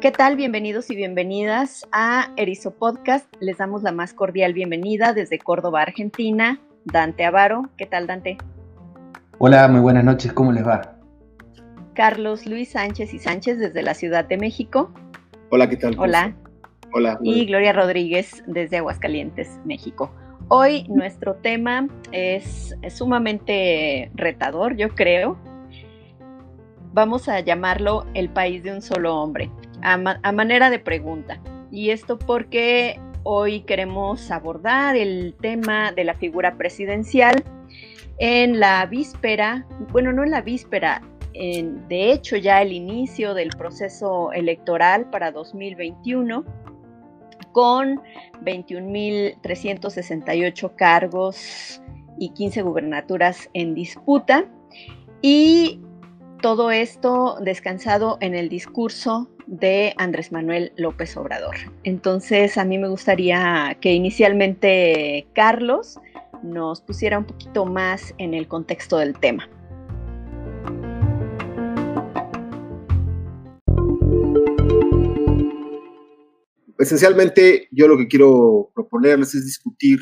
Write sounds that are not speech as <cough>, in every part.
¿Qué tal? Bienvenidos y bienvenidas a Erizo Podcast. Les damos la más cordial bienvenida desde Córdoba, Argentina. Dante Avaro. ¿Qué tal, Dante? Hola, muy buenas noches. ¿Cómo les va? Carlos Luis Sánchez y Sánchez desde la Ciudad de México. Hola, ¿qué tal? Hola. Hola. Y Gloria Rodríguez desde Aguascalientes, México. Hoy nuestro tema es, sumamente retador, yo creo. Vamos a llamarlo el país de un solo hombre a, manera de pregunta. Y esto porque hoy queremos abordar el tema de la figura presidencial en la víspera, bueno, no en la víspera, en, de hecho ya el inicio del proceso electoral para 2021 con 21.368 cargos y 15 gubernaturas en disputa y todo esto descansado en el discurso de Andrés Manuel López Obrador. Entonces, a mí me gustaría que inicialmente Carlos nos pusiera un poquito más en el contexto del tema. Esencialmente, yo lo que quiero proponerles es discutir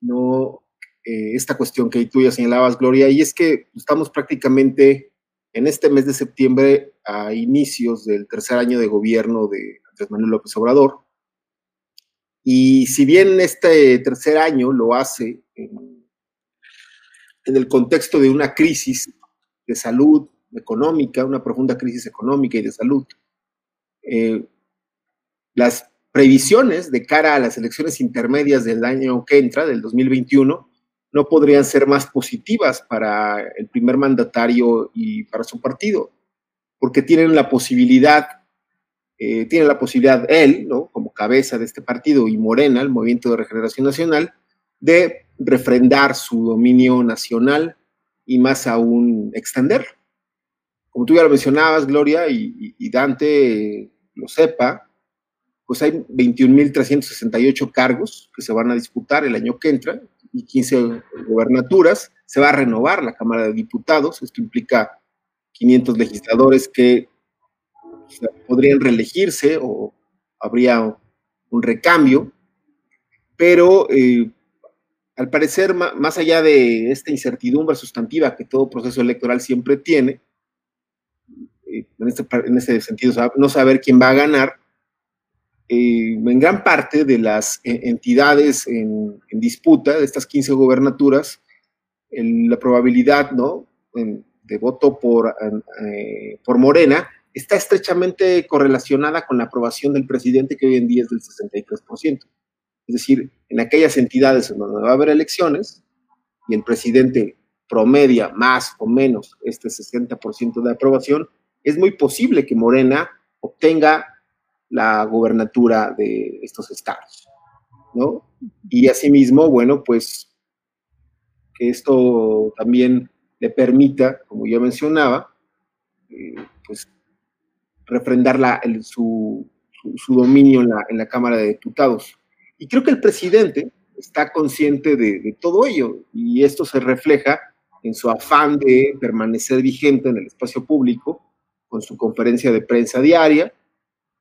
no eh, esta cuestión que tú ya señalabas, Gloria, y es que estamos prácticamente en este mes de septiembre, a inicios del tercer año de gobierno de Andrés Manuel López Obrador. Y si bien este tercer año lo hace en, el contexto de una crisis de salud económica, una profunda crisis económica y de salud, eh, las previsiones de cara a las elecciones intermedias del año que entra, del 2021, no podrían ser más positivas para el primer mandatario y para su partido, porque tienen la posibilidad, eh, tiene la posibilidad él, ¿no? como cabeza de este partido y Morena, el Movimiento de Regeneración Nacional, de refrendar su dominio nacional y más aún extender. Como tú ya lo mencionabas, Gloria, y, y Dante lo sepa, pues hay 21.368 cargos que se van a disputar el año que entra, y 15 gobernaturas. Se va a renovar la Cámara de Diputados. Esto implica 500 legisladores que podrían reelegirse o habría un recambio. Pero eh, al parecer, más allá de esta incertidumbre sustantiva que todo proceso electoral siempre tiene, eh, en, este, en ese sentido, no saber quién va a ganar, eh, en gran parte de las eh, entidades en, disputa, de estas 15 gobernaturas, la probabilidad ¿no? De voto por, eh, por Morena está estrechamente correlacionada con la aprobación del presidente, que hoy en día es del 63%. Es decir, en aquellas entidades en donde va a haber elecciones y el presidente promedia más o menos este 60% de aprobación, es muy posible que Morena obtenga la gobernatura de estos estados, ¿no? Y asimismo, bueno, pues que esto también le permita, como yo mencionaba, eh, pues refrendar su, dominio en la, en la, Cámara de Diputados. Y creo que el presidente está consciente de, de todo ello y esto se refleja en su afán de permanecer vigente en el espacio público con su conferencia de prensa diaria,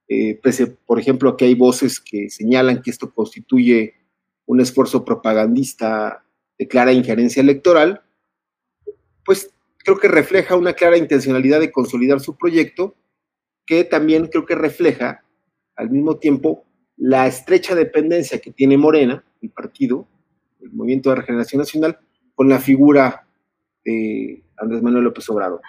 eh, por ejemplo, que hay voces que señalan que esto constituye un esfuerzo propagandista de clara injerencia electoral, pues creo que refleja una clara intencionalidad de consolidar su proyecto, que también creo que refleja al mismo tiempo la estrecha dependencia que tiene Morena, el partido, el Movimiento de Regeneración Nacional, con la figura de Andrés Manuel López Obrador.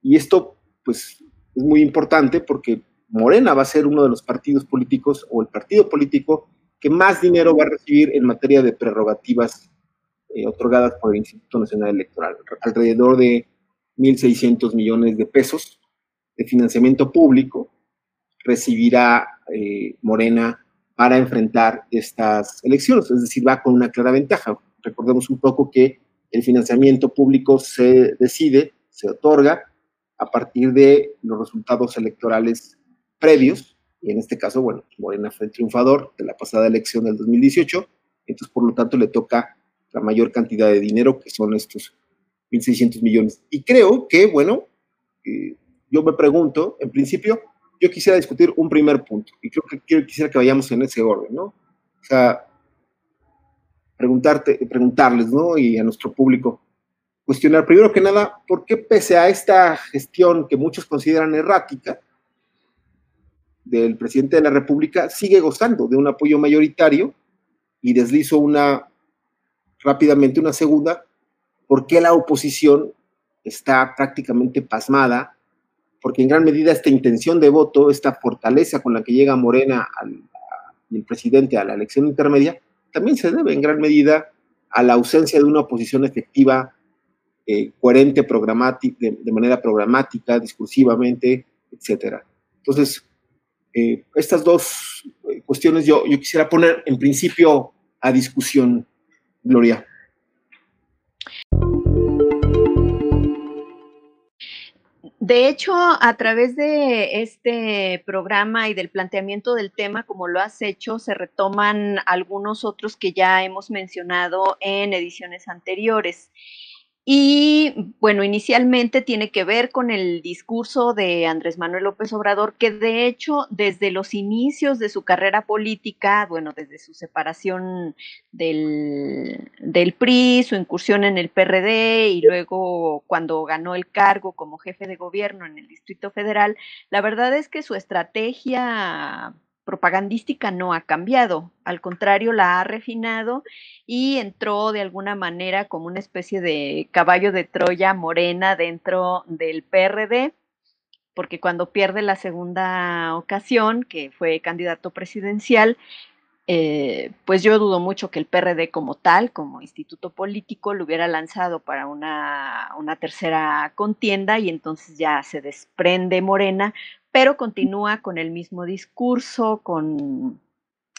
Y esto, pues, es muy importante porque Morena va a ser uno de los partidos políticos o el partido político que más dinero va a recibir en materia de prerrogativas eh, otorgadas por el Instituto Nacional Electoral, alrededor de 1.600 millones de pesos de financiamiento público recibirá eh, Morena para enfrentar estas elecciones, es decir, va con una clara ventaja. Recordemos un poco que el financiamiento público se decide, se otorga a partir de los resultados electorales previos, y en este caso, bueno, Morena fue el triunfador de la pasada elección del 2018, entonces por lo tanto le toca la mayor cantidad de dinero, que son estos 1.600 millones. Y creo que, bueno, eh, yo me pregunto, en principio, yo quisiera discutir un primer punto y creo que quiero, quisiera que vayamos en ese orden, ¿no? O sea, preguntarte, preguntarles, ¿no? Y a nuestro público, cuestionar primero que nada, ¿por qué pese a esta gestión que muchos consideran errática del presidente de la República, sigue gozando de un apoyo mayoritario y deslizo una rápidamente una segunda, ¿por qué la oposición está prácticamente pasmada? Porque en gran medida esta intención de voto, esta fortaleza con la que llega Morena al, el presidente a la elección intermedia, también se debe en gran medida a la ausencia de una oposición efectiva, eh, coherente, programática, de, manera programática, discursivamente, etcétera. Entonces, eh, estas dos eh, cuestiones yo, yo quisiera poner en principio a discusión, Gloria. De hecho, a través de este programa y del planteamiento del tema, como lo has hecho, se retoman algunos otros que ya hemos mencionado en ediciones anteriores. Y bueno, inicialmente tiene que ver con el discurso de Andrés Manuel López Obrador, que de hecho desde los inicios de su carrera política, bueno, desde su separación del, del PRI, su incursión en el PRD y luego cuando ganó el cargo como jefe de gobierno en el Distrito Federal, la verdad es que su estrategia propagandística no ha cambiado, al contrario, la ha refinado y entró de alguna manera como una especie de caballo de Troya morena dentro del PRD, porque cuando pierde la segunda ocasión, que fue candidato presidencial, eh, pues yo dudo mucho que el PRD como tal, como instituto político, lo hubiera lanzado para una, una tercera contienda y entonces ya se desprende Morena pero continúa con el mismo discurso, con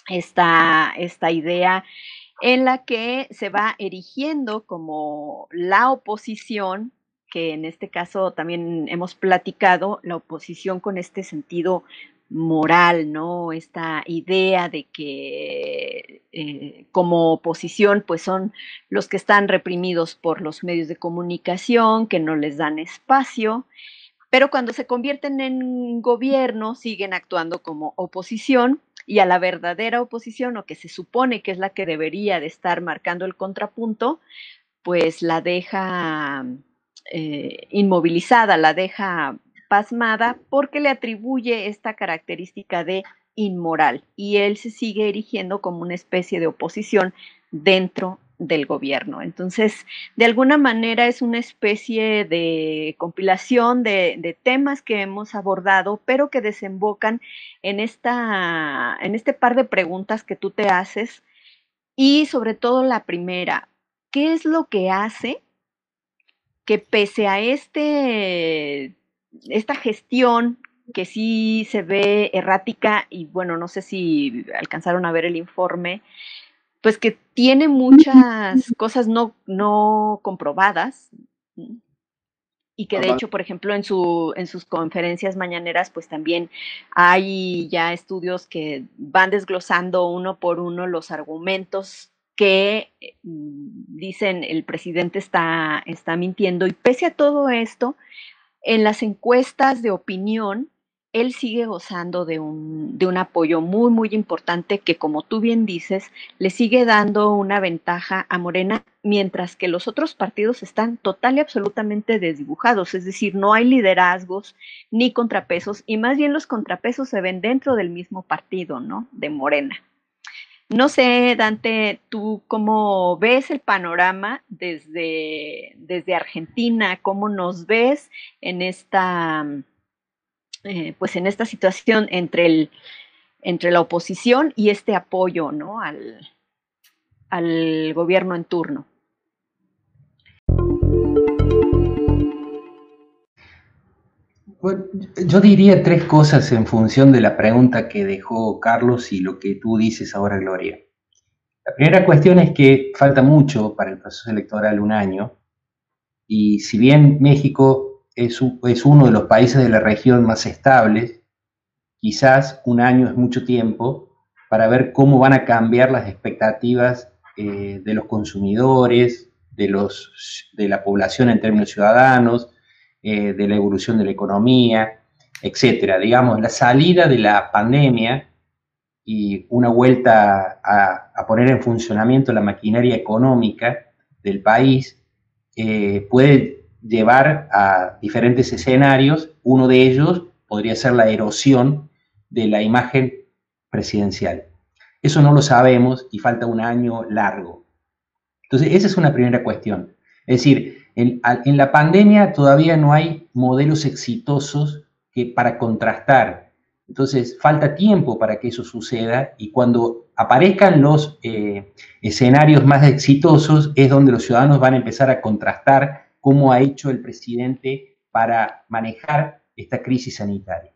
esta, esta idea en la que se va erigiendo como la oposición, que en este caso también hemos platicado, la oposición con este sentido moral, ¿no? Esta idea de que eh, como oposición, pues son los que están reprimidos por los medios de comunicación, que no les dan espacio pero cuando se convierten en gobierno siguen actuando como oposición y a la verdadera oposición o que se supone que es la que debería de estar marcando el contrapunto, pues la deja eh, inmovilizada, la deja pasmada porque le atribuye esta característica de inmoral y él se sigue erigiendo como una especie de oposición dentro del gobierno. Entonces, de alguna manera es una especie de compilación de, temas que hemos abordado, pero que desembocan en, esta, en este par de preguntas que tú te haces y sobre todo la primera, ¿qué es lo que hace que pese a este, esta gestión que sí se ve errática y bueno, no sé si alcanzaron a ver el informe, pues que tiene muchas cosas no, no comprobadas y que de hecho, por ejemplo, en, su, en sus conferencias mañaneras, pues también hay ya estudios que van desglosando uno por uno los argumentos que mm, dicen el presidente está, está mintiendo. Y pese a todo esto, en las encuestas de opinión, él sigue gozando de un, de un, apoyo muy, muy importante que, como tú bien dices, le sigue dando una ventaja a Morena, mientras que los otros partidos están total y absolutamente desdibujados, es decir, no hay liderazgos ni contrapesos, y más bien los contrapesos se ven dentro del mismo partido, ¿no? De Morena. No sé, Dante, tú cómo ves el panorama desde, desde Argentina, cómo nos ves en esta eh, pues en esta situación entre, el, entre la oposición y este apoyo ¿no? al, al gobierno en turno. yo diría tres cosas en función de la pregunta que dejó Carlos y lo que tú dices ahora, Gloria. La primera cuestión es que falta mucho para el proceso electoral, un año, y si bien México es, uno de los países de la región más estables. Quizás un año es mucho tiempo para ver cómo van a cambiar las expectativas eh, de los consumidores, de, los, de la población en términos ciudadanos, eh, de la evolución de la economía. etcétera. Digamos, la salida de la pandemia y una vuelta a, poner en funcionamiento la maquinaria económica del país eh, puede llevar a diferentes escenarios. Uno de ellos podría ser la erosión de la imagen presidencial. Eso no lo sabemos y falta un año largo. Entonces, esa es una primera cuestión. Es decir, en, la pandemia todavía no hay modelos exitosos que, para contrastar. Entonces, falta tiempo para que eso suceda y cuando aparezcan los eh, escenarios más exitosos es donde los ciudadanos van a empezar a contrastar cómo ha hecho el presidente para manejar esta crisis sanitaria.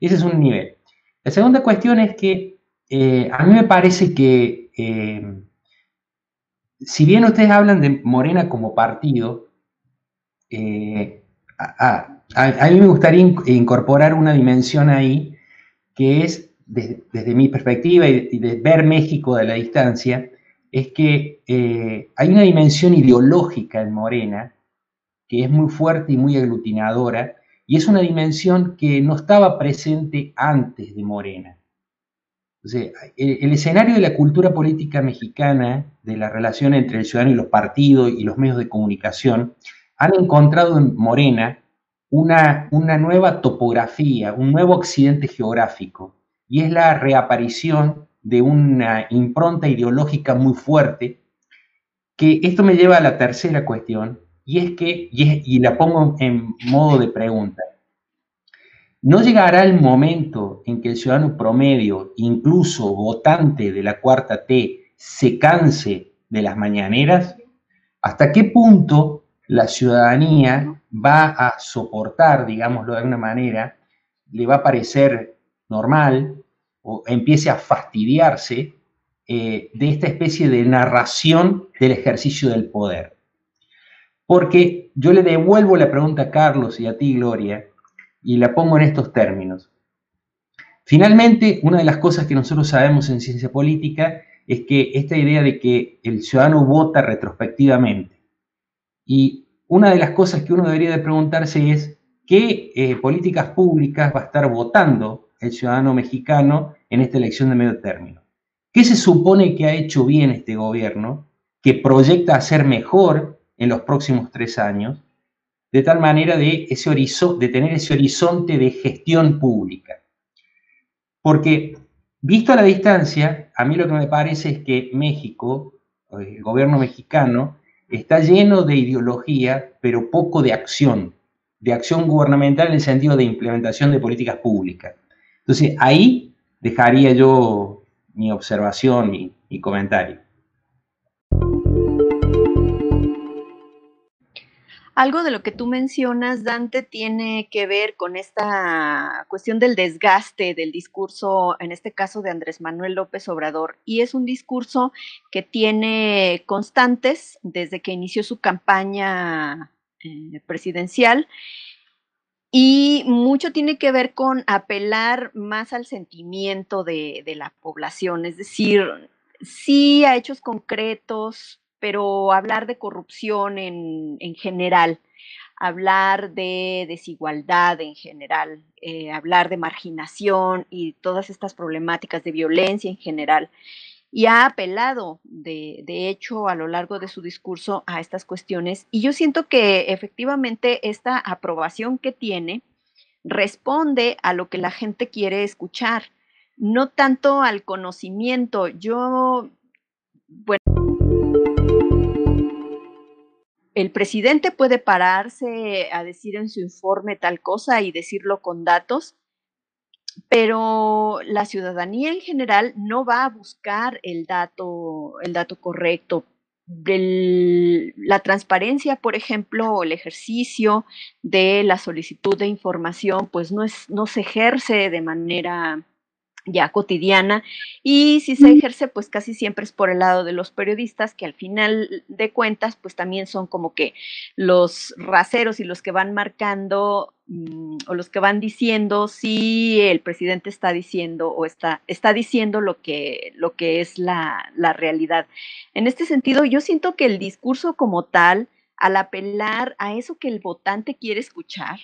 Ese es un nivel. La segunda cuestión es que eh, a mí me parece que eh, si bien ustedes hablan de Morena como partido, eh, a, mí me gustaría incorporar una dimensión ahí que es, desde mi perspectiva y de, ver México de la distancia, es que hay una dimensión ideológica en Morena que es muy fuerte y muy aglutinadora, y es una dimensión que no estaba presente antes de Morena. El, escenario de la cultura política mexicana, de la relación entre el ciudadano y los partidos y los medios de comunicación, han encontrado en Morena una, una nueva topografía, un nuevo occidente geográfico, y es la reaparición de una impronta ideológica muy fuerte, que esto me lleva a la tercera cuestión, y es que, y la pongo en modo de pregunta, ¿No llegará el momento en que el ciudadano promedio, incluso votante de la cuarta T, se canse de las mañaneras? ¿Hasta qué punto la ciudadanía va a soportar, digámoslo de alguna manera, le va a parecer normal o empiece a fastidiarse eh, de esta especie de narración del ejercicio del poder? Porque yo le devuelvo la pregunta a Carlos y a ti, Gloria, y la pongo en estos términos. Finalmente, una de las cosas que nosotros sabemos en ciencia política es que esta idea de que el ciudadano vota retrospectivamente. Y una de las cosas que uno debería de preguntarse es qué eh, políticas públicas va a estar votando el ciudadano mexicano en esta elección de medio término. ¿Qué se supone que ha hecho bien este gobierno, que proyecta hacer mejor en los próximos tres años? de tal manera de, ese de tener ese horizonte de gestión pública. Porque, visto a la distancia, a mí lo que me parece es que México, el gobierno mexicano, está lleno de ideología, pero poco de acción, de acción gubernamental en el sentido de implementación de políticas públicas. Entonces, ahí dejaría yo mi observación, mi, mi comentario. Algo de lo que tú mencionas, Dante, tiene que ver con esta cuestión del desgaste del discurso, en este caso de Andrés Manuel López Obrador, y es un discurso que tiene constantes desde que inició su campaña eh, presidencial. Y mucho tiene que ver con apelar más al sentimiento de, de la población, es decir, sí a hechos concretos, pero hablar de corrupción en, general, hablar de desigualdad en general, eh, hablar de marginación y todas estas problemáticas de violencia en general. Y ha apelado, de, de, hecho, a lo largo de su discurso a estas cuestiones. Y yo siento que efectivamente esta aprobación que tiene responde a lo que la gente quiere escuchar, no tanto al conocimiento. Yo, bueno el presidente puede pararse a decir en su informe tal cosa y decirlo con datos, pero la ciudadanía en general no va a buscar el dato, el dato correcto. la transparencia, por ejemplo, o el ejercicio de la solicitud de información, pues no, es, no se ejerce de manera ya cotidiana y si se ejerce pues casi siempre es por el lado de los periodistas que al final de cuentas pues también son como que los raceros y los que van marcando mm, o los que van diciendo si el presidente está diciendo o está, está diciendo lo que, lo que es la, la realidad. En este sentido yo siento que el discurso como tal al apelar a eso que el votante quiere escuchar,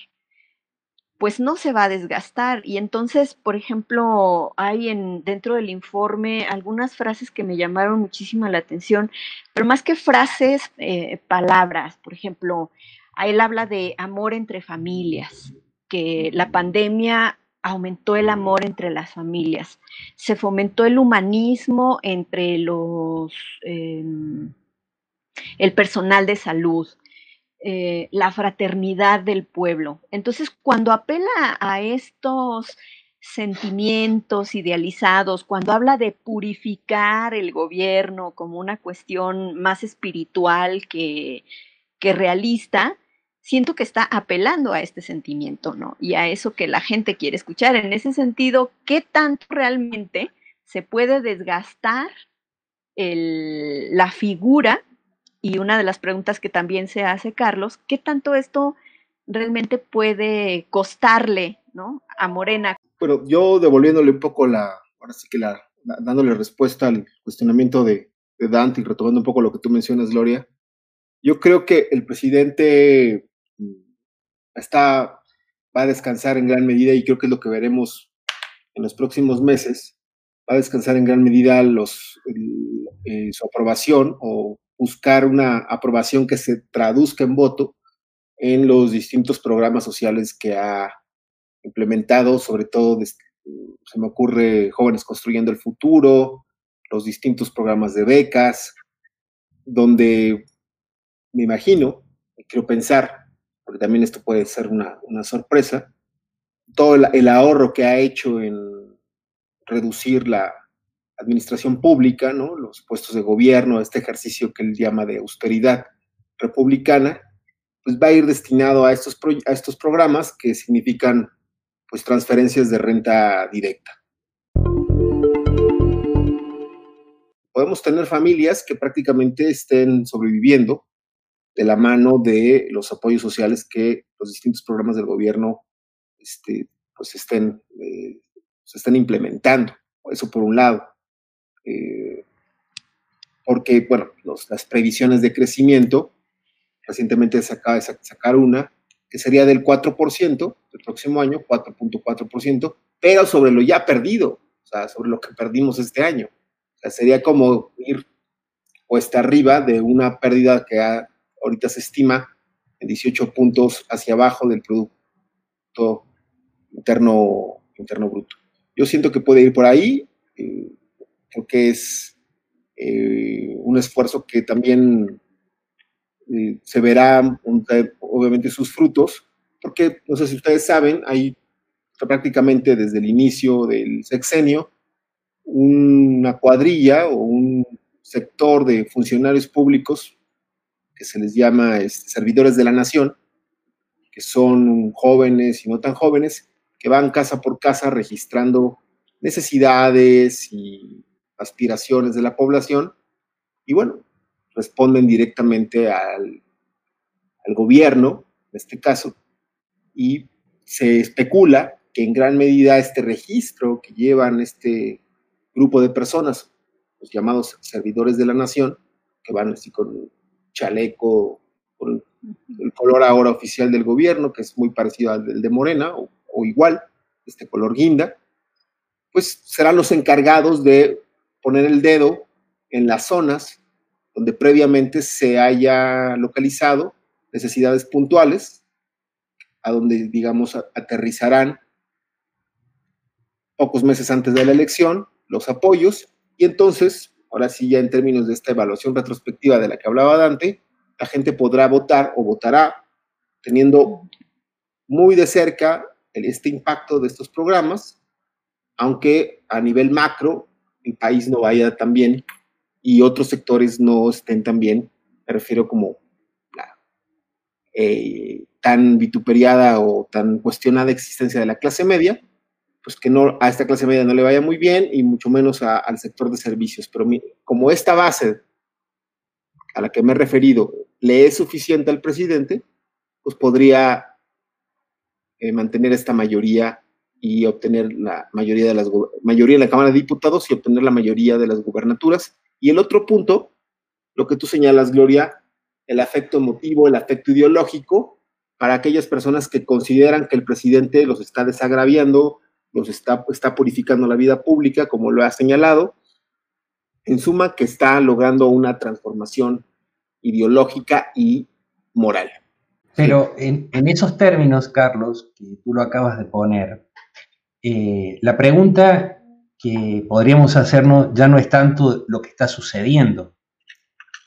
pues no se va a desgastar. Y entonces, por ejemplo, hay en, dentro del informe algunas frases que me llamaron muchísimo la atención, pero más que frases, eh, palabras. Por ejemplo, él habla de amor entre familias, que la pandemia aumentó el amor entre las familias, se fomentó el humanismo entre los, em, el personal de salud, eh, la fraternidad del pueblo. Entonces, cuando apela a estos sentimientos idealizados, cuando habla de purificar el gobierno como una cuestión más espiritual que, que realista, siento que está apelando a este sentimiento, ¿no? Y a eso que la gente quiere escuchar. En ese sentido, ¿qué tanto realmente se puede desgastar la figura y una de las preguntas que también se hace Carlos, ¿qué tanto esto realmente puede costarle ¿no? a Morena? Bueno, yo devolviéndole un poco la, ahora sí que la, dándole respuesta al cuestionamiento de, Dante y retomando un poco lo que tú mencionas, Gloria, yo creo que el presidente mm, está, va a descansar en gran medida y creo que es lo que veremos en los próximos meses, va a descansar en gran medida los, eh, su aprobación o buscar una aprobación que se traduzca en voto en los distintos programas sociales que ha implementado, sobre todo se me ocurre Jóvenes Construyendo el Futuro, los distintos programas de becas, donde me imagino, y quiero pensar, porque también esto puede ser una, sorpresa, todo el ahorro que ha hecho en reducir la, administración pública, los puestos de gobierno, este ejercicio que él llama de austeridad republicana, pues va a ir destinado a estos, a estos programas que significan pues transferencias de renta directa. Podemos tener familias que prácticamente estén sobreviviendo de la mano de los apoyos sociales que los distintos programas del gobierno este, pues estén, eh, se estén implementando. Eso por un lado. Eh, porque, bueno, las previsiones de crecimiento, recientemente se acaba de sacar una, que sería del 4% el próximo año, 4.4%, pero sobre lo ya perdido, o sea, sobre lo que perdimos este año. O sea, sería como ir cuesta arriba de una pérdida que ahorita se estima en 18 puntos hacia abajo del Producto Interno, interno Bruto. Yo siento que puede ir por ahí. Eh, porque es eh, un esfuerzo que también eh, se verá obviamente sus frutos, porque no sé si ustedes saben, hay prácticamente desde el inicio del sexenio una cuadrilla o un sector de funcionarios públicos que se les llama este, servidores de la nación, que son jóvenes y no tan jóvenes, que van casa por casa registrando necesidades y aspiraciones de la población y bueno, responden directamente al, al gobierno, en este caso, y se especula que en gran medida este registro que llevan este grupo de personas, los llamados servidores de la nación, que van así con chaleco, con el color ahora oficial del gobierno, que es muy parecido al del de Morena, o, o igual, este color guinda, pues serán los encargados de poner el dedo en las zonas donde previamente se haya localizado necesidades puntuales, a donde, digamos, aterrizarán pocos meses antes de la elección los apoyos, y entonces, ahora sí, ya en términos de esta evaluación retrospectiva de la que hablaba Dante, la gente podrá votar o votará teniendo muy de cerca este impacto de estos programas, aunque a nivel macro el país no vaya tan bien y otros sectores no estén tan bien, me refiero como la eh, tan vituperiada o tan cuestionada existencia de la clase media, pues que no, a esta clase media no le vaya muy bien y mucho menos al sector de servicios. Pero como esta base a la que me he referido le es suficiente al presidente, pues podría eh, mantener esta mayoría y obtener la mayoría de las mayoría en la Cámara de Diputados y obtener la mayoría de las gubernaturas. Y el otro punto, lo que tú señalas, Gloria, el afecto emotivo, el afecto ideológico, para aquellas personas que consideran que el presidente los está desagraviando, los está, está purificando la vida pública, como lo ha señalado. En suma, que está logrando una transformación ideológica y moral. Pero en, esos términos, Carlos, que tú lo acabas de poner, eh, la pregunta que podríamos hacernos ya no es tanto lo que está sucediendo,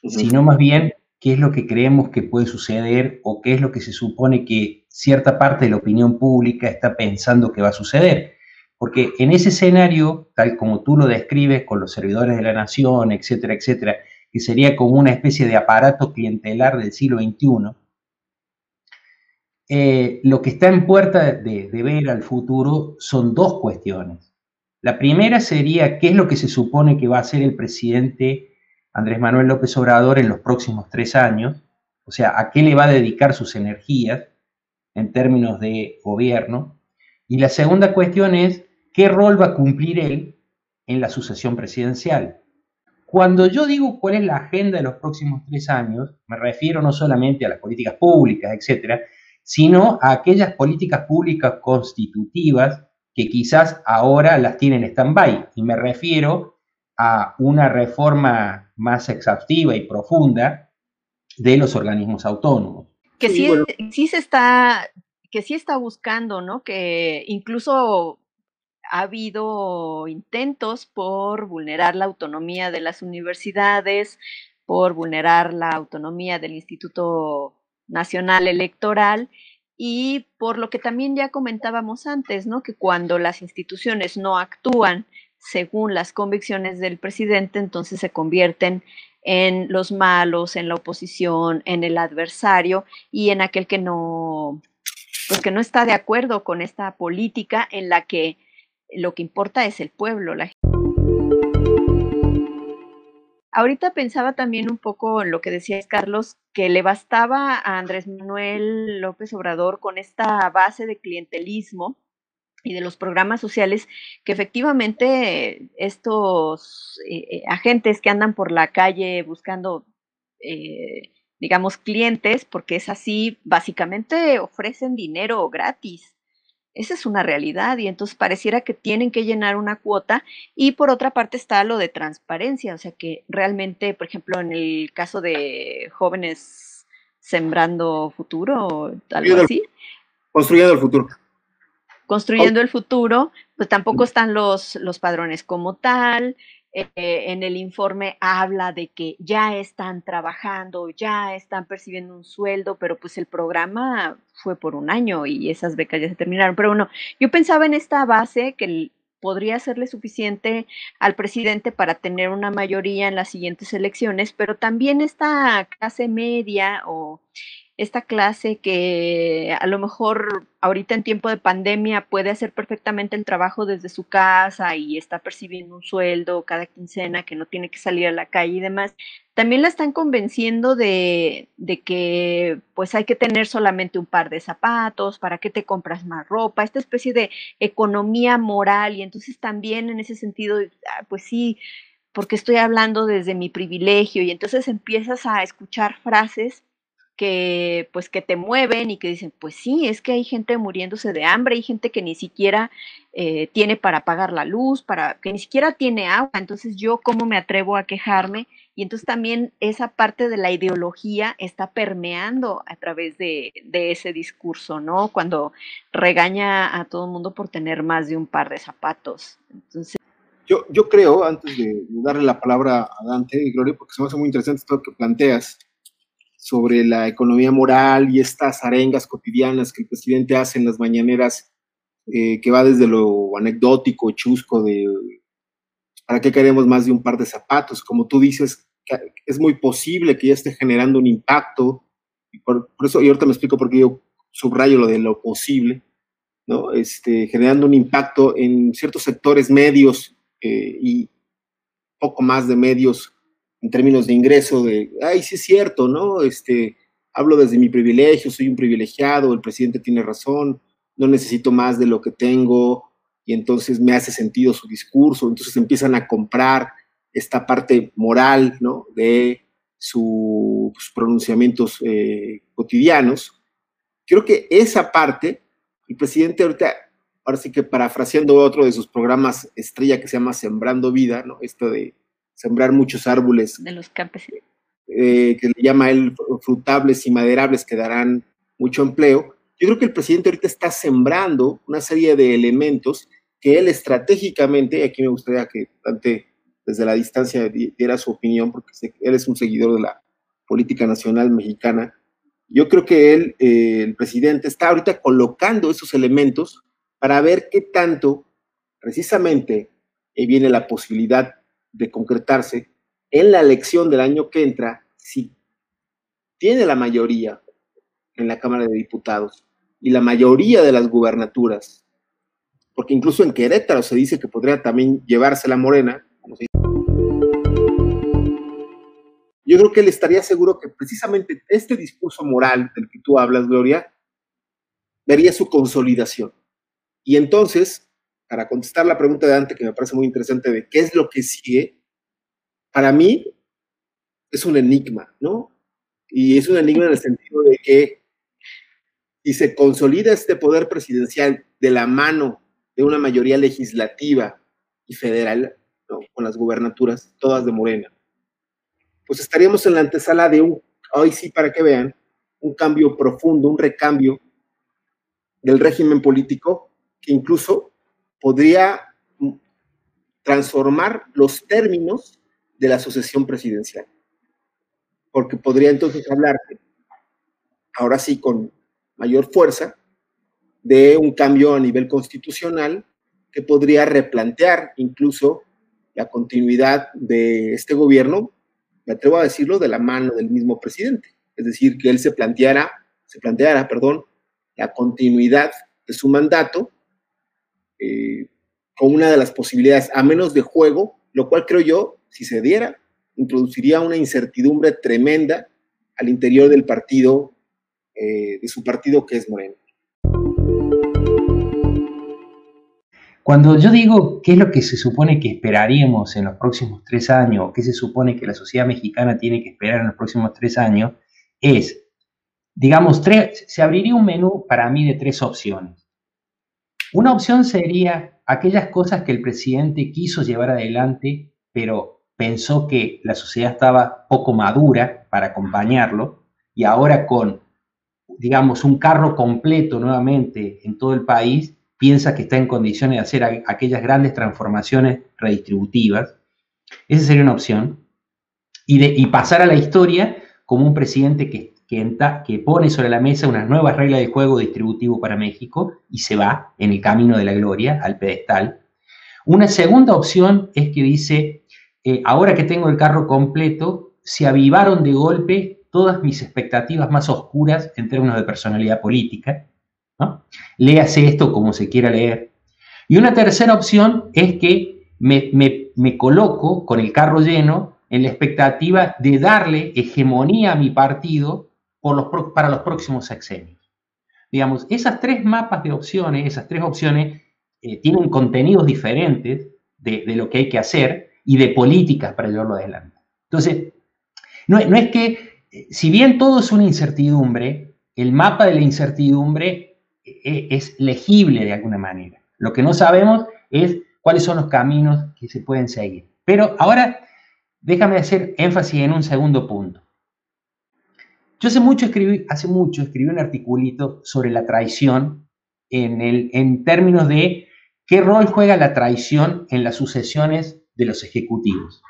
sino más bien qué es lo que creemos que puede suceder o qué es lo que se supone que cierta parte de la opinión pública está pensando que va a suceder. Porque en ese escenario, tal como tú lo describes con los servidores de la nación, etcétera, etcétera, que sería como una especie de aparato clientelar del siglo XXI, eh, lo que está en puerta de, de ver al futuro son dos cuestiones. La primera sería qué es lo que se supone que va a hacer el presidente Andrés Manuel López Obrador en los próximos tres años, o sea, a qué le va a dedicar sus energías en términos de gobierno. Y la segunda cuestión es qué rol va a cumplir él en la sucesión presidencial. Cuando yo digo cuál es la agenda de los próximos tres años, me refiero no solamente a las políticas públicas, etcétera, sino a aquellas políticas públicas constitutivas que quizás ahora las tienen en stand-by. Y me refiero a una reforma más exhaustiva y profunda de los organismos autónomos. Que sí, sí, se está, que sí está buscando, ¿no? Que incluso ha habido intentos por vulnerar la autonomía de las universidades, por vulnerar la autonomía del Instituto Nacional Electoral y por lo que también ya comentábamos antes, ¿no? Que cuando las instituciones no actúan según las convicciones del presidente, entonces se convierten en los malos, en la oposición, en el adversario y en aquel que no, pues que no está de acuerdo con esta política en la que lo que importa es el pueblo. La... Ahorita pensaba también un poco en lo que decías, Carlos, que le bastaba a Andrés Manuel López Obrador con esta base de clientelismo y de los programas sociales que efectivamente estos eh, eh, agentes que andan por la calle buscando, eh, digamos, clientes, porque es así, básicamente ofrecen dinero gratis. Esa es una realidad y entonces pareciera que tienen que llenar una cuota y por otra parte está lo de transparencia, o sea que realmente, por ejemplo, en el caso de jóvenes sembrando futuro, algo así. Construyendo el futuro construyendo el futuro, pues tampoco están los, los padrones como tal. Eh, en el informe habla de que ya están trabajando, ya están percibiendo un sueldo, pero pues el programa fue por un año y esas becas ya se terminaron. Pero bueno, yo pensaba en esta base que podría serle suficiente al presidente para tener una mayoría en las siguientes elecciones, pero también esta clase media o esta clase que a lo mejor ahorita en tiempo de pandemia puede hacer perfectamente el trabajo desde su casa y está percibiendo un sueldo cada quincena que no tiene que salir a la calle y demás, también la están convenciendo de, de que pues hay que tener solamente un par de zapatos, para que te compras más ropa, esta especie de economía moral y entonces también en ese sentido, ah, pues sí, porque estoy hablando desde mi privilegio y entonces empiezas a escuchar frases que pues que te mueven y que dicen, pues sí, es que hay gente muriéndose de hambre, hay gente que ni siquiera eh, tiene para pagar la luz, para que ni siquiera tiene agua, entonces yo cómo me atrevo a quejarme y entonces también esa parte de la ideología está permeando a través de, ese discurso, ¿no? Cuando regaña a todo el mundo por tener más de un par de zapatos. Entonces, yo, yo creo, antes de darle la palabra a Dante y Gloria, porque se me hace muy interesante esto que planteas, sobre la economía moral y estas arengas cotidianas que el presidente hace en las mañaneras, eh, que va desde lo anecdótico, chusco, de ¿para qué queremos más de un par de zapatos? Como tú dices, es muy posible que ya esté generando un impacto, y por, eso, y ahorita me explico por qué yo subrayo lo de lo posible, ¿no? Este, generando un impacto en ciertos sectores medios eh, y poco más de medios en términos de ingreso, de, ay, sí es cierto, ¿no? Este, hablo desde mi privilegio, soy un privilegiado, el presidente tiene razón, no necesito más de lo que tengo, y entonces me hace sentido su discurso, entonces empiezan a comprar esta parte moral, ¿no? De sus pronunciamientos eh, cotidianos, Creo que esa parte, el presidente ahorita, ahora sí que parafraseando otro de sus programas estrella que se llama Sembrando Vida, ¿no? Esto de sembrar muchos árboles. De los campesinos. Eh, que le llama él frutables y maderables que darán mucho empleo. Yo creo que el presidente ahorita está sembrando una serie de elementos que él estratégicamente, y aquí me gustaría que Dante desde la distancia diera su opinión, porque él es un seguidor de la política nacional mexicana, yo creo que él, eh, el presidente, está ahorita colocando esos elementos para ver qué tanto precisamente eh, viene la posibilidad de concretarse en la elección del año que entra, si tiene la mayoría en la Cámara de Diputados y la mayoría de las gubernaturas, porque incluso en Querétaro se dice que podría también llevarse la morena, yo creo que él estaría seguro que precisamente este discurso moral del que tú hablas, Gloria, vería su consolidación. Y entonces, para contestar la pregunta de antes, que me parece muy interesante, de qué es lo que sigue, para mí es un enigma, ¿no? Y es un enigma en el sentido de que si se consolida este poder presidencial de la mano de una mayoría legislativa y federal, con las gubernaturas, todas de Morena, pues estaríamos en la antesala de un, hoy sí para que vean, un cambio profundo, un recambio del régimen político que incluso podría transformar los términos de la sucesión presidencial. Porque podría entonces hablar, ahora sí con mayor fuerza, de un cambio a nivel constitucional que podría replantear incluso la continuidad de este gobierno me atrevo a decirlo, de la mano del mismo presidente. Es decir, que él se planteara, se planteara, perdón, la continuidad de su mandato eh, con una de las posibilidades, a menos de juego, lo cual creo yo, si se diera, introduciría una incertidumbre tremenda al interior del partido, eh, de su partido que es Moreno. Cuando yo digo qué es lo que se supone que esperaríamos en los próximos tres años, o qué se supone que la sociedad mexicana tiene que esperar en los próximos tres años, es, digamos, tres, se abriría un menú para mí de tres opciones. Una opción sería aquellas cosas que el presidente quiso llevar adelante, pero pensó que la sociedad estaba poco madura para acompañarlo, y ahora con, digamos, un carro completo nuevamente en todo el país, piensa que está en condiciones de hacer aquellas grandes transformaciones redistributivas. Esa sería una opción. Y, de, pasar a la historia como un presidente que, que, pone sobre la mesa unas nuevas reglas de juego distributivo para México y se va en el camino de la gloria al pedestal. Una segunda opción es que dice, eh, ahora que tengo el carro completo, se avivaron de golpe todas mis expectativas más oscuras en términos de personalidad política Léase esto como se quiera leer. Y una tercera opción es que me, coloco con el carro lleno en la expectativa de darle hegemonía a mi partido para los próximos sexenios. Digamos, esas tres mapas de opciones, esas tres opciones eh, tienen contenidos diferentes de, lo que hay que hacer y de políticas para llevarlo adelante. Entonces, no, es que, eh, si bien todo es una incertidumbre, el mapa de la incertidumbre e, es legible de alguna manera. Lo que no sabemos es cuáles son los caminos que se pueden seguir. Pero ahora déjame hacer énfasis en un segundo punto. Yo hace mucho escribí, hace mucho un articulito sobre la traición en, el, en términos de qué rol juega la traición en las sucesiones de los ejecutivos.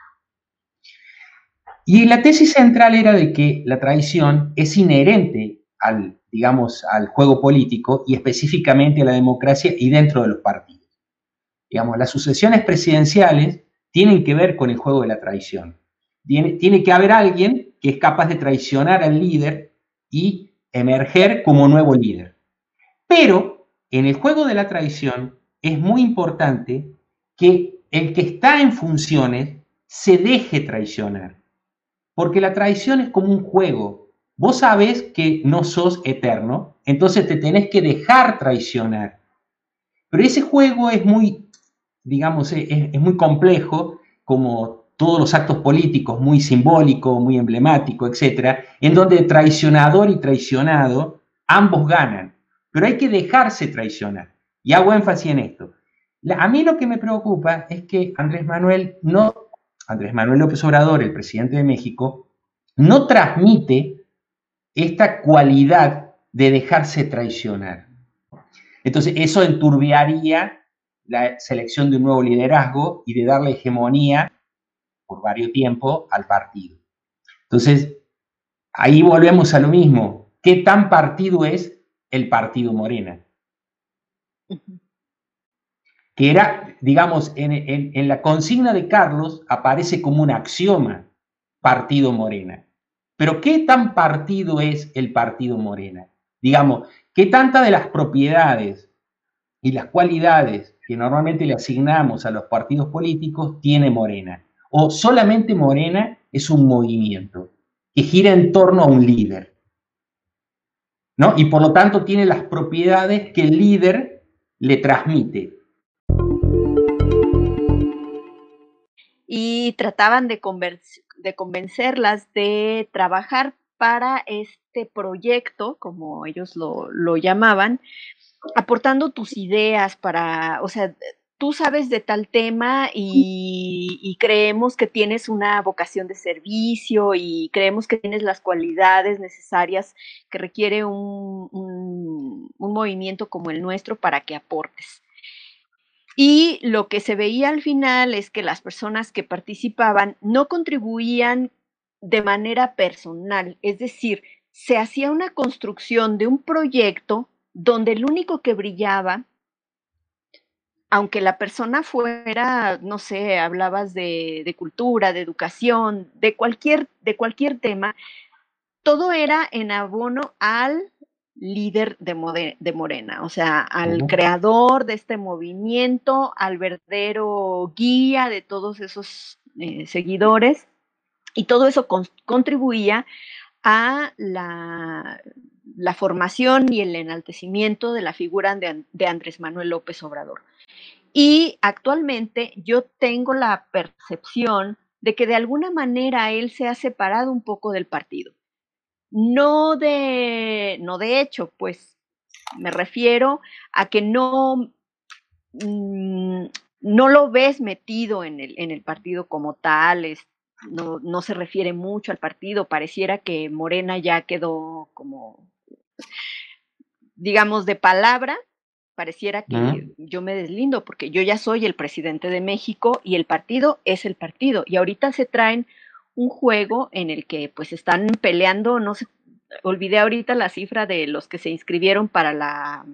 Y la tesis central era de que la traición es inherente al digamos, al juego político y específicamente a la democracia y dentro de los partidos. Digamos, las sucesiones presidenciales tienen que ver con el juego de la traición. Tiene, tiene que haber alguien que es capaz de traicionar al líder y emerger como nuevo líder. Pero en el juego de la traición es muy importante que el que está en funciones se deje traicionar. Porque la traición es como un juego, Vos sabes que no sos eterno, entonces te tenés que dejar traicionar. Pero ese juego es muy, digamos, es, muy complejo, como todos los actos políticos, muy simbólico, muy emblemático, etc., en donde traicionador y traicionado ambos ganan, pero hay que dejarse traicionar. Y hago énfasis en esto. a mí lo que me preocupa es que Andrés Manuel no, Andrés Manuel López Obrador, el presidente de México, no transmite esta cualidad de dejarse traicionar. Entonces, eso enturbiaría la selección de un nuevo liderazgo y de darle hegemonía por varios tiempo al partido. Entonces, ahí volvemos a lo mismo. ¿Qué tan partido es el partido Morena? Que era, digamos, en, en la consigna de Carlos aparece como un axioma, partido Morena. Pero ¿qué tan partido es el partido Morena? Digamos, ¿qué tanta de las propiedades y las cualidades que normalmente le asignamos a los partidos políticos tiene Morena? ¿O solamente Morena es un movimiento que gira en torno a un líder? ¿No? Y por lo tanto tiene las propiedades que el líder le transmite. Y trataban de, convencerlas de trabajar para este proyecto, como ellos lo, lo llamaban, aportando tus ideas para, o sea, tú sabes de tal tema y, creemos que tienes una vocación de servicio y creemos que tienes las cualidades necesarias que requiere un, un, movimiento como el nuestro para que aportes. Y lo que se veía al final es que las personas que participaban no contribuían de manera personal, es decir, se hacía una construcción de un proyecto donde el único que brillaba aunque la persona fuera, no sé, hablabas de, cultura, de educación, de cualquier, de cualquier tema, todo era en abono al líder de, de Morena, o sea, al creador de este movimiento, al verdadero guía de todos esos eh, seguidores, y todo eso contribuía a la, la, formación y el enaltecimiento de la figura de Andrés Manuel López Obrador. Y actualmente yo tengo la percepción de que de alguna manera él se ha separado un poco del partido. No de, no de hecho, pues me refiero a que no, mm, no lo ves metido en el, en el partido como tal, no, no se refiere mucho al partido, pareciera que Morena ya quedó como, digamos, de palabra, pareciera que yo me deslindo porque yo ya soy el presidente de México y el partido es el partido. Y ahorita se traen un juego en el que pues están peleando, no sé, olvidé ahorita la cifra de los que se inscribieron para la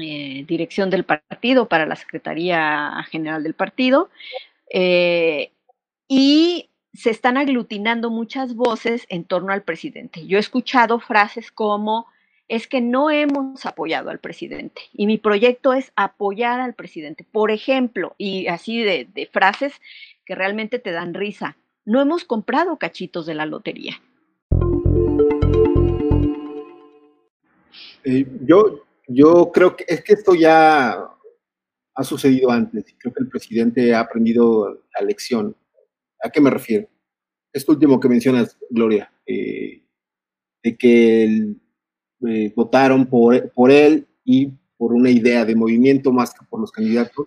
eh, dirección del partido, para la Secretaría General del partido. Eh, y se están aglutinando muchas voces en torno al presidente. Yo he escuchado frases como es que no hemos apoyado al presidente y mi proyecto es apoyar al presidente. Por ejemplo, y así de, frases que realmente te dan risa, no hemos comprado cachitos de la lotería. Eh, yo, yo creo que es que esto ya ha sucedido antes. Creo que el presidente ha aprendido la lección. ¿A qué me refiero? Esto último que mencionas, Gloria, eh, de que el eh, votaron por, por él y por una idea de movimiento más que por los candidatos.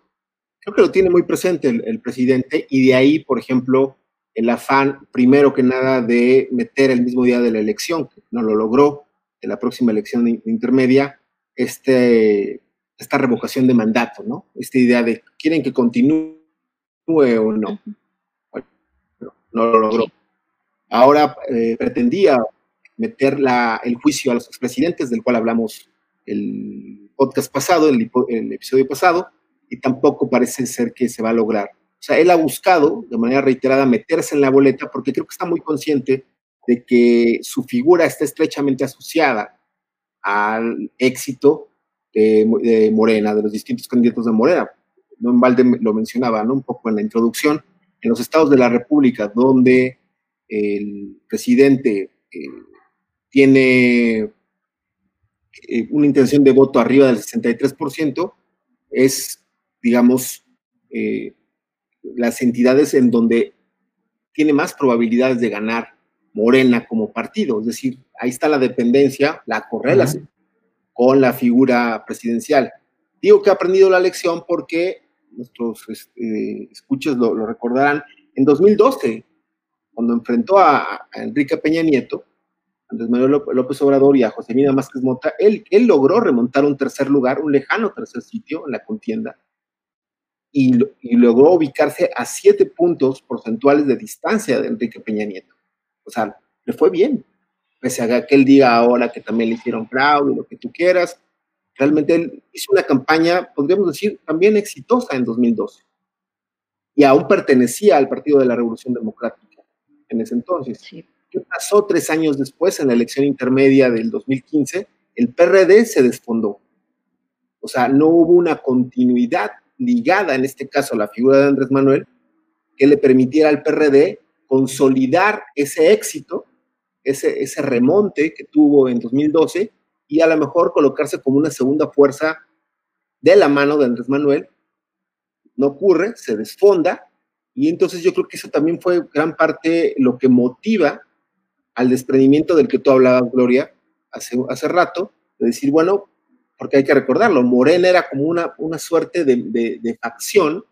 Creo que lo tiene muy presente el, presidente y de ahí, por ejemplo, el afán, primero que nada, de meter el mismo día de la elección, que no lo logró, de la próxima elección intermedia, este, esta revocación de mandato, ¿no? Esta idea de, ¿quieren que continúe o no? no, lo logró. Ahora eh, pretendía meter el juicio a los expresidentes, del cual hablamos el podcast pasado, el, el episodio pasado, y tampoco parece ser que se va a lograr. O sea, él ha buscado de manera reiterada meterse en la boleta porque creo que está muy consciente de que su figura está estrechamente asociada al éxito de, Morena, de los distintos candidatos de Morena. No en balde lo mencionaba, ¿no? Un poco en la introducción. En los estados de la República, donde el presidente tiene eh, una intención de voto arriba del 63%, es, digamos, eh, las entidades en donde tiene más probabilidades de ganar Morena como partido. Es decir, ahí está la dependencia, la correlación, con la figura presidencial. Digo que ha aprendido la lección porque nuestros escuchas lo, recordarán. En 2012, cuando enfrentó a, Enrique Peña Nieto, Andrés Manuel López Obrador y a José Másquez Mota, él, él logró remontar un tercer lugar, un lejano tercer sitio en la contienda, y, logró ubicarse a siete puntos porcentuales de distancia de Enrique Peña Nieto. O sea, le fue bien, pese a que él diga ahora que también le hicieron fraude, lo que tú quieras. Realmente él hizo una campaña, podríamos decir, también exitosa en 2012. Y aún pertenecía al Partido de la Revolución Democrática en ese entonces. ¿Qué pasó tres años después, en la elección intermedia del 2015? El PRD se desfondó. O sea, no hubo una continuidad ligada, en este caso, a la figura de Andrés Manuel, que le permitiera al PRD consolidar ese éxito, ese, ese remonte que tuvo en 2012 y a lo mejor colocarse como una segunda fuerza de la mano de Andrés Manuel. No ocurre, se desfonda y entonces yo creo que eso también fue gran parte lo que motiva al desprendimiento del que tú hablabas, Gloria, hace, hace rato, de decir, bueno, porque hay que recordarlo, Morena era como una, una suerte de, facción,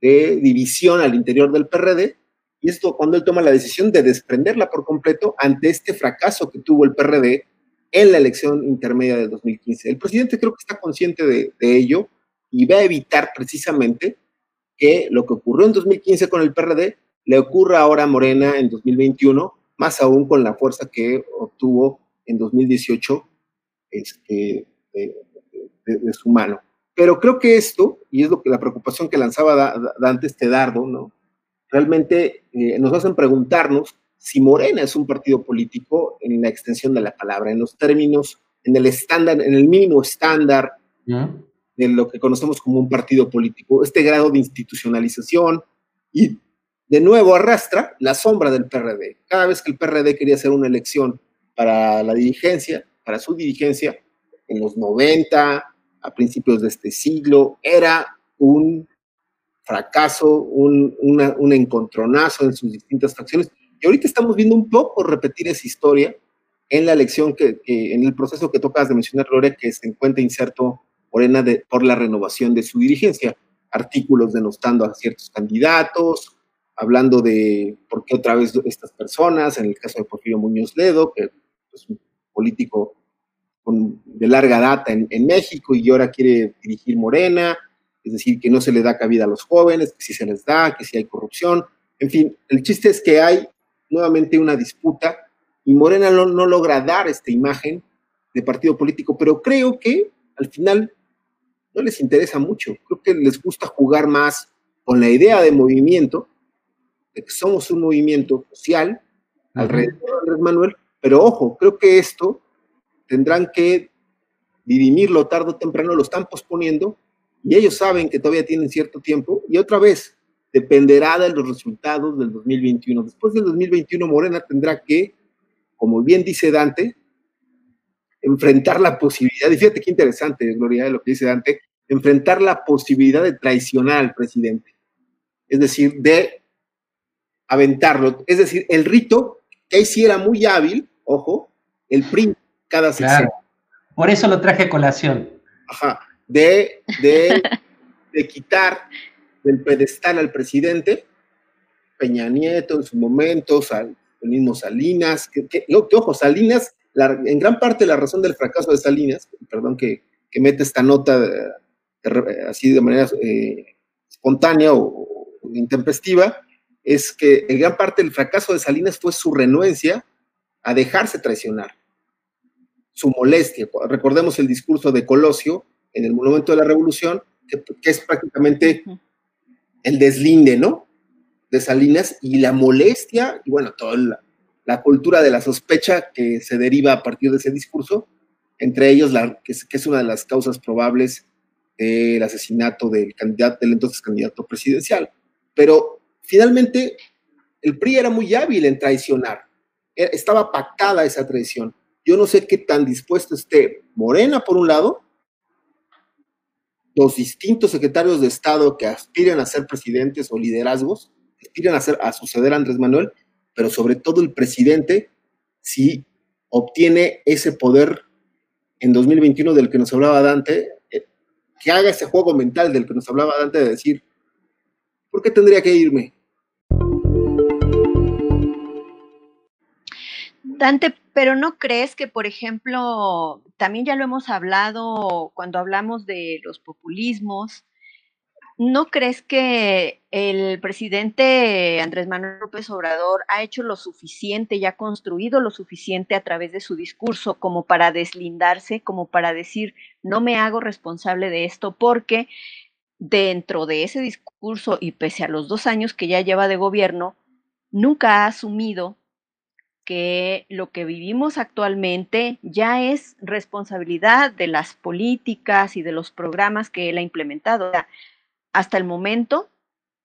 de división al interior del PRD, y esto cuando él toma la decisión de desprenderla por completo ante este fracaso que tuvo el PRD en la elección intermedia del 2015. El presidente creo que está consciente de, de ello y va a evitar precisamente que lo que ocurrió en 2015 con el PRD le ocurra ahora a Morena en 2021, más aún con la fuerza que obtuvo en 2018 este, de, su mano. Pero creo que esto, y es lo que la preocupación que lanzaba Dante este dardo, ¿no? Realmente eh, nos hacen preguntarnos si Morena es un partido político en la extensión de la palabra, en los términos, en el estándar, en el mínimo estándar de lo que conocemos como un partido político, este grado de institucionalización y de nuevo arrastra la sombra del PRD. Cada vez que el PRD quería hacer una elección para la dirigencia, para su dirigencia, en los 90, a principios de este siglo, era un fracaso, un, encontronazo en sus distintas facciones. Y ahorita estamos viendo un poco repetir esa historia en la elección, que, en el proceso que tocas de mencionar, Gloria, que se encuentra inserto por la renovación de su dirigencia. Artículos denostando a ciertos candidatos, hablando de por qué otra vez estas personas, en el caso de Porfirio Muñoz Ledo, que es un político de larga data en, México y ahora quiere dirigir Morena, es decir, que no se le da cabida a los jóvenes, que sí se les da, que sí hay corrupción. En fin, el chiste es que hay nuevamente una disputa y Morena no, no logra dar esta imagen de partido político, pero creo que al final no les interesa mucho. Creo que les gusta jugar más con la idea de movimiento, somos un movimiento social alrededor de Andrés Manuel, pero ojo, creo que esto tendrán que dirimirlo tarde o temprano, lo están posponiendo y ellos saben que todavía tienen cierto tiempo y otra vez dependerá de los resultados del 2021. Después del 2021 Morena tendrá que, como bien dice Dante, enfrentar la posibilidad, y fíjate qué interesante, Gloria, lo que dice Dante, enfrentar la posibilidad de traicionar al presidente, es decir, de aventarlo. Es decir, el rito, que ahí sí era muy hábil, ojo, el PRI cada sección. Por eso lo traje a colación. Ajá. De, de, <laughs> de quitar del pedestal al presidente, Peña Nieto en su momento, el mismo Salinas, que, que, ojo, Salinas, en gran parte la razón del fracaso de Salinas, perdón que, que mete esta nota así de manera eh, espontánea o, o, intempestiva, es que en gran parte el fracaso de Salinas fue su renuencia a dejarse traicionar su molestia. Recordemos el discurso de Colosio en el Monumento de la Revolución, que, es prácticamente el deslinde, ¿no? De Salinas y la molestia, y bueno, toda la, cultura de la sospecha que se deriva a partir de ese discurso, entre ellos la, que, es, una de las causas probables del asesinato del candidato, del entonces candidato presidencial. Pero finalmente el PRI era muy hábil en traicionar, e, estaba pactada esa traición. Yo no sé qué tan dispuesto esté Morena, por un lado, los distintos secretarios de Estado que aspiran a ser presidentes o liderazgos, aspiran a, ser, a suceder a Andrés Manuel, pero sobre todo el presidente, si obtiene ese poder en 2021 del que nos hablaba Dante, eh, que haga ese juego mental del que nos hablaba Dante de decir, ¿por qué tendría que irme? Dante, pero ¿no crees que, por ejemplo, también ya lo hemos hablado cuando hablamos de los populismos, ¿no crees que el presidente Andrés Manuel López Obrador ha hecho lo suficiente y ha construido lo suficiente a través de su discurso como para deslindarse, como para decir, no me hago responsable de esto, porque dentro de ese discurso y pese a los dos años que ya lleva de gobierno, nunca ha asumido que lo que vivimos actualmente ya es responsabilidad de las políticas y de los programas que él ha implementado. Hasta el momento,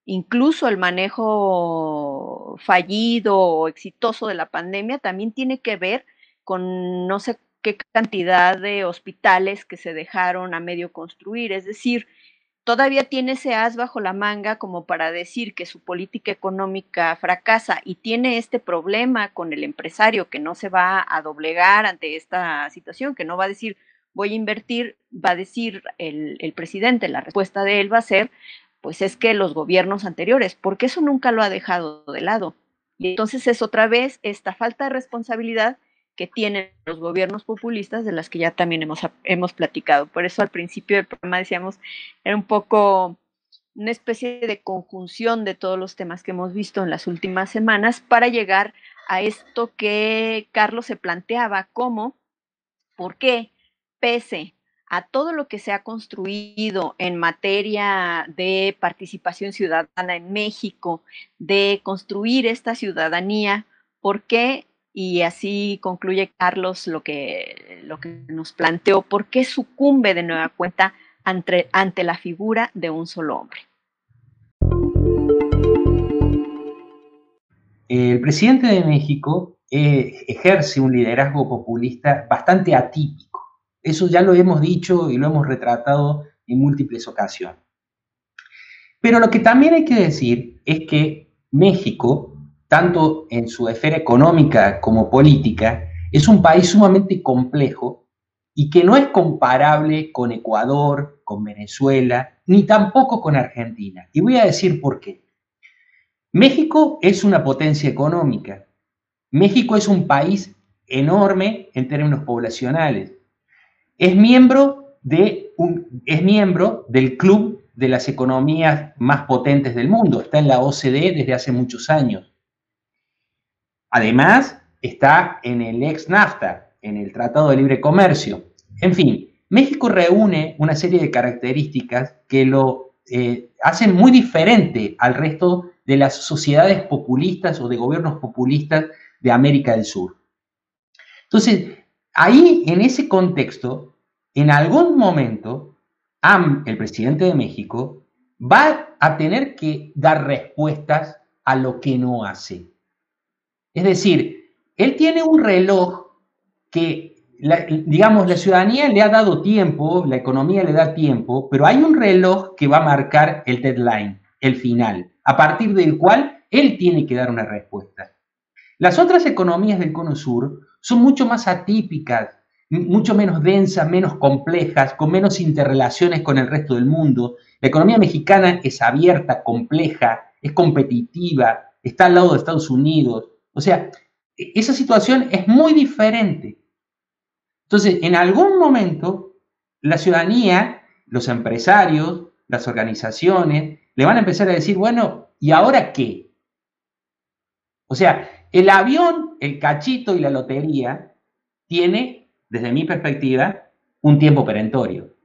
incluso el manejo fallido o exitoso de la pandemia también tiene que ver con no sé qué cantidad de hospitales que se dejaron a medio construir. Es decir, todavía tiene ese as bajo la manga como para decir que su política económica fracasa y tiene este problema con el empresario que no se va a doblegar ante esta situación, que no va a decir voy a invertir, va a decir el, el presidente, la respuesta de él va a ser, pues es que los gobiernos anteriores, porque eso nunca lo ha dejado de lado. Y entonces es otra vez esta falta de responsabilidad que tienen los gobiernos populistas de las que ya también hemos, hemos platicado. Por eso al principio del programa decíamos, era un poco una especie de conjunción de todos los temas que hemos visto en las últimas semanas para llegar a esto que Carlos se planteaba como, ¿por qué? Pese a todo lo que se ha construido en materia de participación ciudadana en México, de construir esta ciudadanía, ¿por qué y así concluye Carlos lo que, lo que nos planteó, ¿por qué sucumbe de nueva cuenta ante, ante la figura de un solo hombre? El presidente de México eh, ejerce un liderazgo populista bastante atípico. Eso ya lo hemos dicho y lo hemos retratado en múltiples ocasiones. Pero lo que también hay que decir es que México tanto en su esfera económica como política, es un país sumamente complejo y que no es comparable con Ecuador, con Venezuela, ni tampoco con Argentina. Y voy a decir por qué. México es una potencia económica. México es un país enorme en términos poblacionales. Es miembro, es miembro del club de las economías más potentes del mundo. Está en la OCDE desde hace muchos años. Además, está en el ex NAFTA, en el Tratado de Libre Comercio. En fin, México reúne una serie de características que lo eh, hacen muy diferente al resto de las sociedades populistas o de gobiernos populistas de América del Sur. Entonces, ahí, en ese contexto, en algún momento, AM, el presidente de México, va a tener que dar respuestas a lo que no hace. Es decir, él tiene un reloj que, digamos, la ciudadanía le ha dado tiempo, la economía le da tiempo, pero hay un reloj que va a marcar el deadline, el final, a partir del cual él tiene que dar una respuesta. Las otras economías del Cono Sur son mucho más atípicas, mucho menos densas, menos complejas, con menos interrelaciones con el resto del mundo. La economía mexicana es abierta, compleja, es competitiva, está al lado de Estados Unidos, o sea, e-, esa situación es muy diferente. Entonces, en algún momento, la ciudadanía, los empresarios, las organizaciones, le van a empezar a decir, bueno, ¿y ahora qué? O sea, el avión, el cachito y la lotería tiene, desde mi perspectiva, un tiempo perentorio.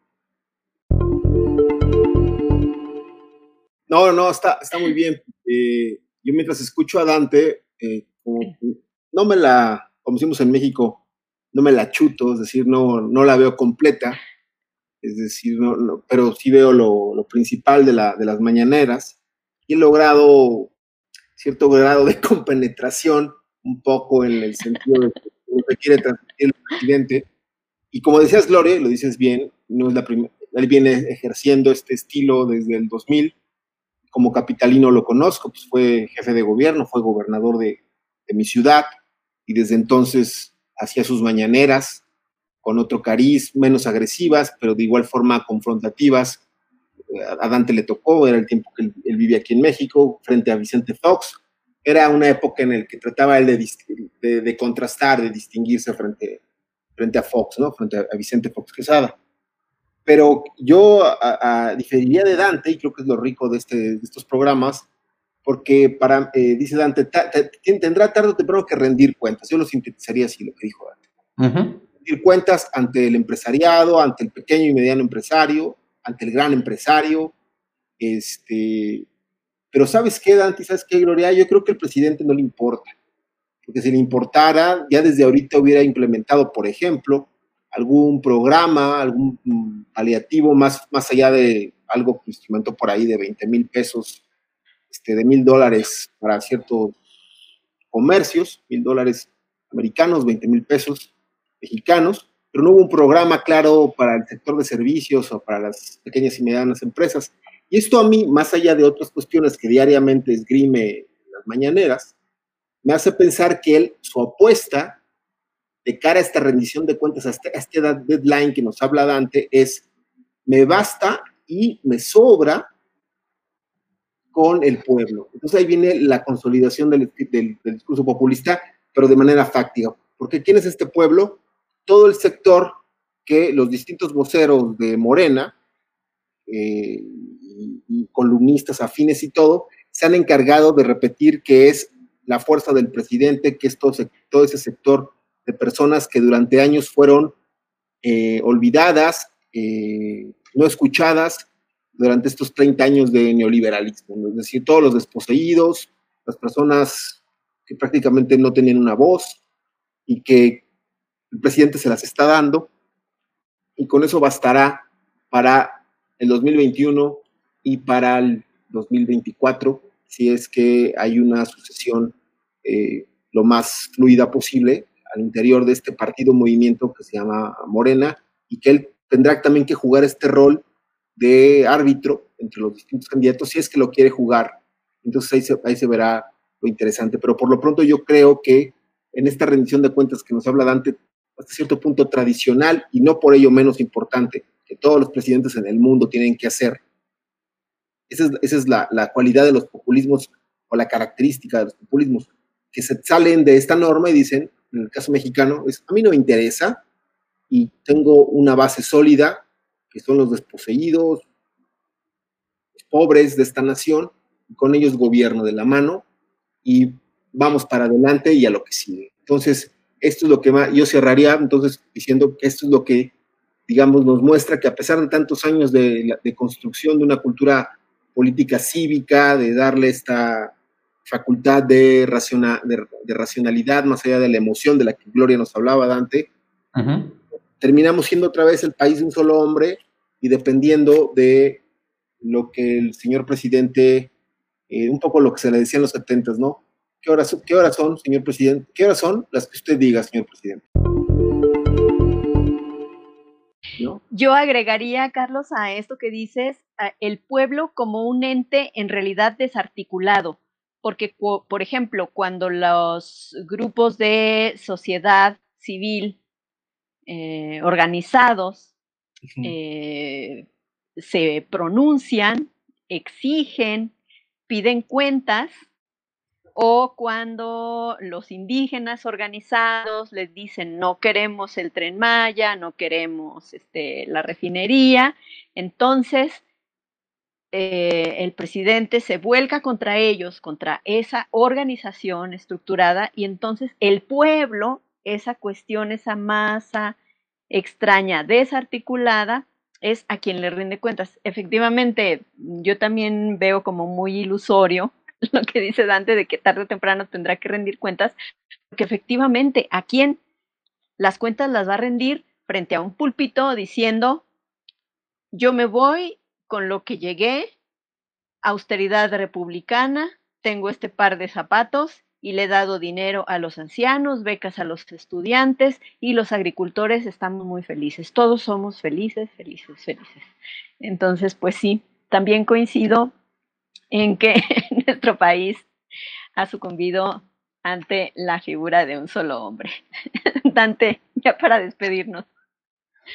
No, no, está, está muy bien. Eh, yo mientras escucho a Dante, eh, no me la, como decimos en México, no me la chuto, es decir, no, no la veo completa, es decir, no, pero sí veo lo, principal de, la, de las mañaneras y he logrado cierto grado de <laughs> compenetración un poco en el sentido de lo que <laughs> quiere transmitir el presidente. Y como decías, Gloria, lo dices bien, no es la él viene ejerciendo este estilo desde el 2000. Como capitalino lo conozco, pues fue jefe de gobierno, fue gobernador de, mi ciudad y desde entonces hacía sus mañaneras con otro cariz, menos agresivas, pero de igual forma confrontativas. A Dante le tocó, era el tiempo que él, vivía aquí en México, frente a Vicente Fox. Era una época en la que trataba él de, contrastar, de distinguirse frente, frente a Fox, ¿no? Frente a, Vicente Fox Quesada. Pero yo diferiría de Dante, y creo que es lo rico de, este, de estos programas, porque para, eh, dice Dante, tendrá tarde o temprano que rendir cuentas. Yo lo sintetizaría así, lo que dijo Dante. Rendir cuentas ante el empresariado, ante el pequeño y mediano empresario, ante el gran empresario. Este, pero ¿sabes qué, Dante? ¿Sabes qué, Gloria? Yo creo que al presidente no le importa. Porque si le importara, ya desde ahorita hubiera implementado, por ejemplo, algún programa, algún mm, paliativo más, más allá de algo que instrumentó por ahí de 20 mil pesos este, de mil dólares para ciertos comercios, mil dólares americanos, 20 mil pesos mexicanos, pero no hubo un programa claro para el sector de servicios o para las pequeñas y medianas empresas. Y esto a mí, más allá de otras cuestiones que diariamente esgrime las mañaneras, me hace pensar que él, su apuesta de cara a esta rendición de cuentas, a este, a este deadline que nos habla Dante, es me basta y me sobra con el pueblo. Entonces ahí viene la consolidación del, discurso populista, pero de manera fáctica. Porque ¿quién es este pueblo? Todo el sector que los distintos voceros de Morena, eh, columnistas afines y todo, se han encargado de repetir que es la fuerza del presidente, que es todo, ese sector de personas que durante años fueron eh, olvidadas, eh, no escuchadas, durante estos 30 años de neoliberalismo, es decir, todos los desposeídos, las personas que prácticamente no tenían una voz y que el presidente se las está dando, y con eso bastará para el 2021 y para el 2024, si es que hay una sucesión eh, lo más fluida posible al interior de este partido movimiento que se llama Morena y que él tendrá también que jugar este rol de árbitro entre los distintos candidatos si es que lo quiere jugar. Entonces ahí se, ahí se verá lo interesante. Pero por lo pronto yo creo que en esta rendición de cuentas que nos habla Dante, hasta cierto punto tradicional y no por ello menos importante, que todos los presidentes en el mundo tienen que hacer. Esa es, esa es la, la, cualidad de los populismos o la característica de los populismos, que se salen de esta norma y dicen, en el caso mexicano, es, a mí no me interesa y tengo una base sólida que son los desposeídos, pobres de esta nación, y con ellos gobierno de la mano, y vamos para adelante y a lo que sigue. Entonces, esto es lo que yo cerraría entonces diciendo que esto es lo que, digamos, nos muestra que a pesar de tantos años de, construcción de una cultura política cívica, de darle esta facultad de, de, racionalidad más allá de la emoción de la que Gloria nos hablaba, Dante, terminamos siendo otra vez el país de un solo hombre y dependiendo de lo que el señor presidente, eh, un poco lo que se le decía en los 70, ¿no? ¿Qué horas, ¿Qué horas son, señor presidente? ¿Qué horas son las que usted diga, señor presidente? Yo agregaría, Carlos, a esto que dices, el pueblo como un ente en realidad desarticulado, porque, por ejemplo, cuando los grupos de sociedad civil eh, organizados eh, se pronuncian, exigen, piden cuentas, o cuando los indígenas organizados les dicen no queremos el tren Maya, no queremos este, la refinería, entonces eh, el presidente se vuelca contra ellos, contra esa organización estructurada, y entonces el pueblo esa cuestión, esa masa extraña, desarticulada, es a quien le rinde cuentas. Efectivamente, yo también veo como muy ilusorio <laughs> lo que dice Dante de que tarde o temprano tendrá que rendir cuentas, porque efectivamente, ¿a quién las cuentas las va a rendir frente a un púlpito diciendo, yo me voy con lo que llegué, austeridad republicana, tengo este par de zapatos y le he dado dinero a los ancianos, becas a los estudiantes y los agricultores estamos muy felices. Todos somos felices, felices, felices. Entonces, pues sí, también coincido en que <laughs> nuestro país ha sucumbido ante la figura de un solo hombre. <laughs> Dante, ya para despedirnos.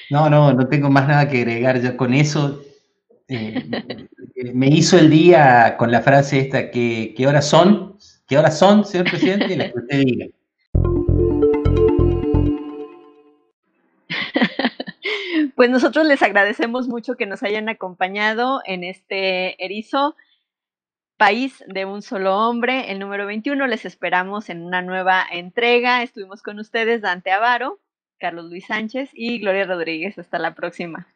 No, no, no tengo más nada que agregar. Ya con eso eh, <laughs> me hizo el día con la frase esta, que, ¿qué horas son? ¿Qué horas son, señor presidente? La que usted diga. <laughs> Pues nosotros les agradecemos mucho que nos hayan acompañado en este erizo País de un solo hombre, el número 21. Les esperamos en una nueva entrega. Estuvimos con ustedes Dante Avaro, Carlos Luis Sánchez y Gloria Rodríguez. Hasta la próxima.